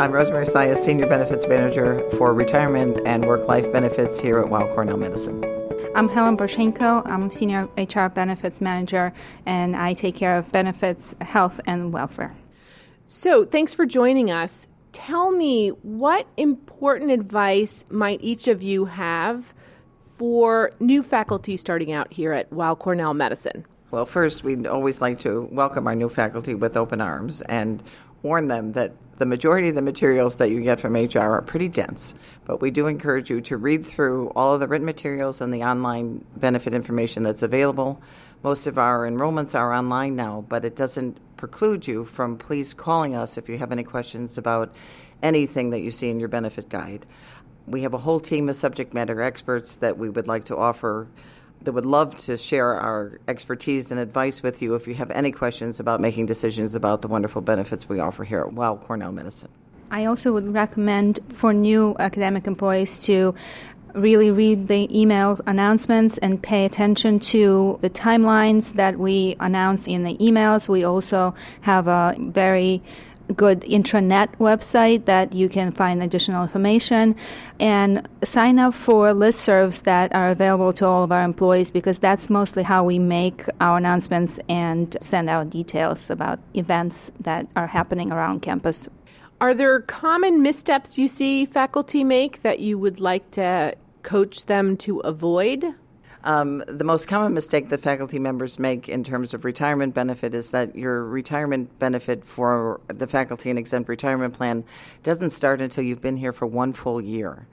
I'm Rosemary Saya, Senior Benefits Manager for Retirement and Work Life Benefits here at Weill Cornell Medicine. I'm Helen Borchenko. I'm Senior HR Benefits Manager, and I take care of benefits, health, and welfare. So, thanks for joining us. Tell me, what important advice might each of you have for new faculty starting out here at Weill Cornell Medicine? Well, first, we'd always like to welcome our new faculty with open arms and warn them that the majority of the materials that you get from HR are pretty dense, but we do encourage you to read through all of the written materials and the online benefit information that's available. Most of our enrollments are online now, but it doesn't preclude you from please calling us if you have any questions about anything that you see in your benefit guide. We have a whole team of subject matter experts that we would like to offer that would love to share our expertise and advice with you if you have any questions about making decisions about the wonderful benefits we offer here at Weill Cornell Medicine. I also would recommend for new academic employees to really read the email announcements and pay attention to the timelines that we announce in the emails. We also have a very good intranet website that you can find additional information and sign up for listservs that are available to all of our employees because that's mostly how we make our announcements and send out details about events that are happening around campus. Are there common missteps you see faculty make that you would like to coach them to avoid? Um, the most common mistake that faculty members make in terms of retirement benefit is that your retirement benefit for the faculty and exempt retirement plan doesn't start until you've been here for one full year.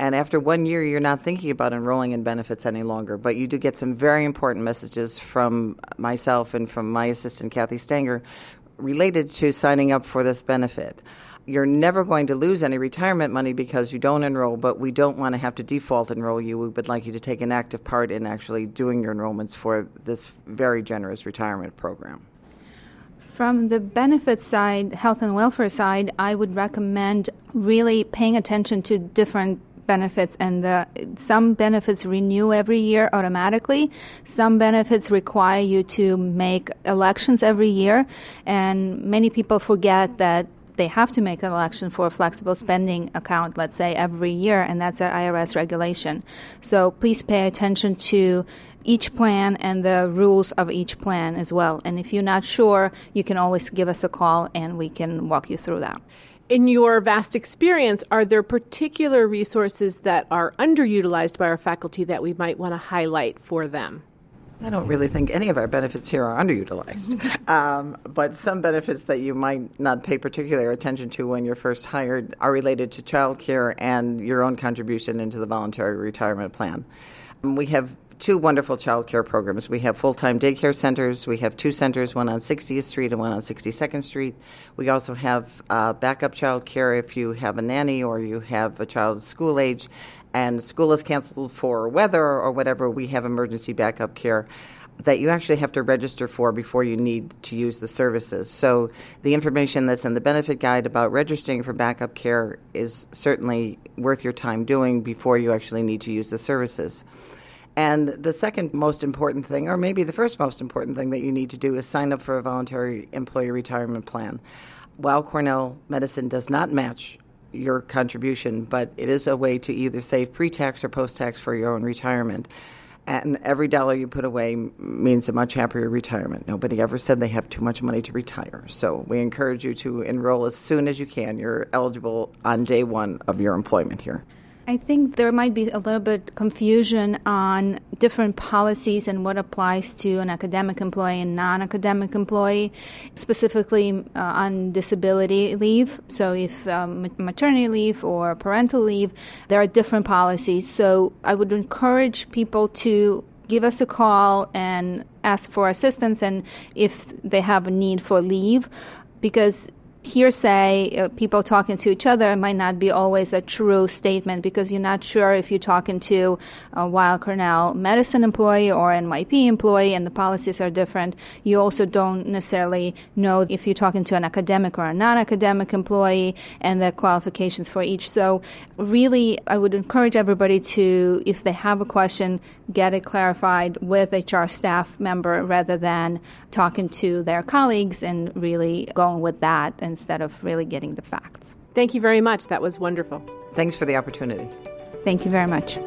And after one year, you're not thinking about enrolling in benefits any longer. But you do get some very important messages from myself and from my assistant, Kathy Stanger, related to signing up for this benefit you're never going to lose any retirement money because you don't enroll, but we don't want to have to default enroll you. We would like you to take an active part in actually doing your enrollments for this very generous retirement program. From the benefit side, health and welfare side, I would recommend really paying attention to different benefits and the, some benefits renew every year automatically some benefits require you to make elections every year and many people forget that they have to make an election for a flexible spending account, let's say every year, and that's an IRS regulation. So please pay attention to each plan and the rules of each plan as well. And if you're not sure, you can always give us a call and we can walk you through that. In your vast experience, are there particular resources that are underutilized by our faculty that we might want to highlight for them? I don't really think any of our benefits here are underutilized. um, but some benefits that you might not pay particular attention to when you're first hired are related to child care and your own contribution into the voluntary retirement plan. Um, we have two wonderful child care programs. We have full time daycare centers. We have two centers, one on 60th Street and one on 62nd Street. We also have uh, backup child care if you have a nanny or you have a child of school age and school is canceled for weather or whatever, we have emergency backup care that you actually have to register for before you need to use the services. So the information that's in the benefit guide about registering for backup care is certainly worth your time doing before you actually need to use the services. And the second most important thing, or maybe the first most important thing that you need to do, is sign up for a voluntary employee retirement plan. Weill Cornell Medicine does not match your contribution, but it is a way to either save pre tax or post tax for your own retirement. And every dollar you put away means a much happier retirement. Nobody ever said they have too much money to retire. So we encourage you to enroll as soon as you can. You're eligible on day one of your employment here. I think there might be a little bit confusion on different policies and what applies to an academic employee and non-academic employee, specifically uh, on disability leave. So, if um, maternity leave or parental leave, there are different policies. So, I would encourage people to give us a call and ask for assistance and if they have a need for leave because hearsay, uh, people talking to each other, might not be always a true statement because you're not sure if you're talking to a Weill Cornell medicine employee or NYP employee and the policies are different. You also don't necessarily know if you're talking to an academic or a non academic employee and the qualifications for each. So, really, I would encourage everybody to, if they have a question, get it clarified with HR staff member rather than talking to their colleagues and really going with that instead of really getting the facts. Thank you very much. That was wonderful. Thanks for the opportunity. Thank you very much.